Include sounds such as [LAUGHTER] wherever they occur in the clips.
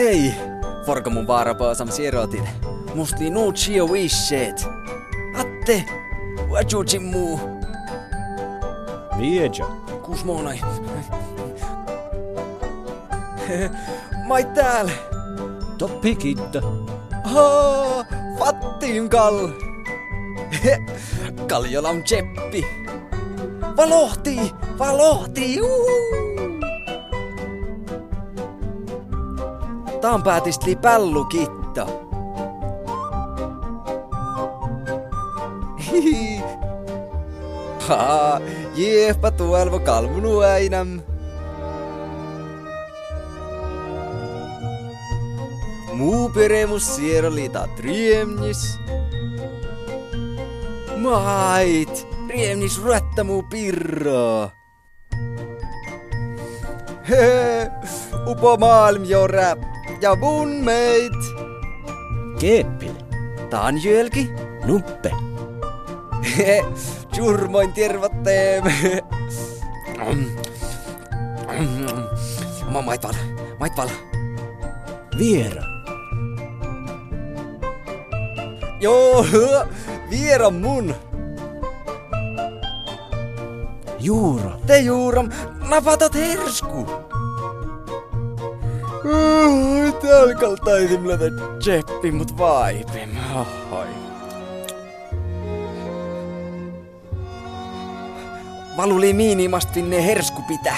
Hei, forko mun vaarapaa sam sierotin. Musti nu chio wishet. Atte, wajuchin muu. Vieja. Kus monai. Mai täällä. Toppi kitta. Haa, fattiin kal. Kaljolam tseppi. Valohti, valohti, uhu. Taan päätistli pällu kitta. Hihi. Haa, jeepa tuolvo kalvunu äinäm. Muu peremus sierolita triemnis. Mait, riemnis ruetta muu pirro. He, upo maailm jorä ja mun meit. Keeppil. Nuppe. [LAUGHS] He, Jurmoin tervatteem. Mä mait val, mait val. Viera. Joo, viera mun. Juuro. Te juuram, napatat hersku. Täällä kaltaisim lätä tseppi mut vaipim. Ahoi. Valuli miinimast finne hersku pitä.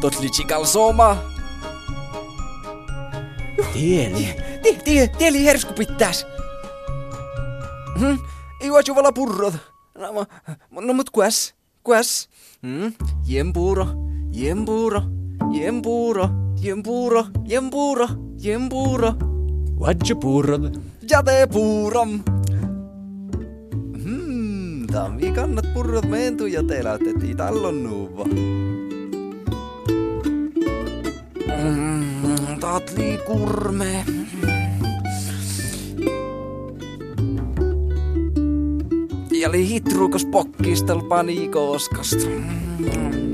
Totli chikal soma. Tieli. Tie, tie, tieli hersku pitäis. Hmm, ei juoju vala purrot. No, no mut kuäs, kuäs. Hmm, jempuuro, jempuuro, jempuuro, jempuuro. Wadja puurod. Jate puuram. Hmm, tammi kannat purrot meentu ja teläytettiin tallon nuuva. Mm, tatli kurme. Ja hitrukas pokkistel paniikoskasta. Mm.